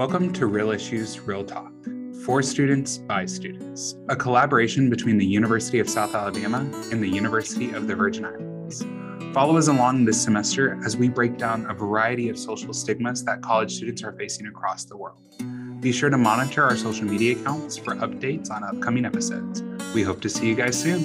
Welcome to Real Issues, Real Talk for students by students, a collaboration between the University of South Alabama and the University of the Virgin Islands. Follow us along this semester as we break down a variety of social stigmas that college students are facing across the world. Be sure to monitor our social media accounts for updates on upcoming episodes. We hope to see you guys soon.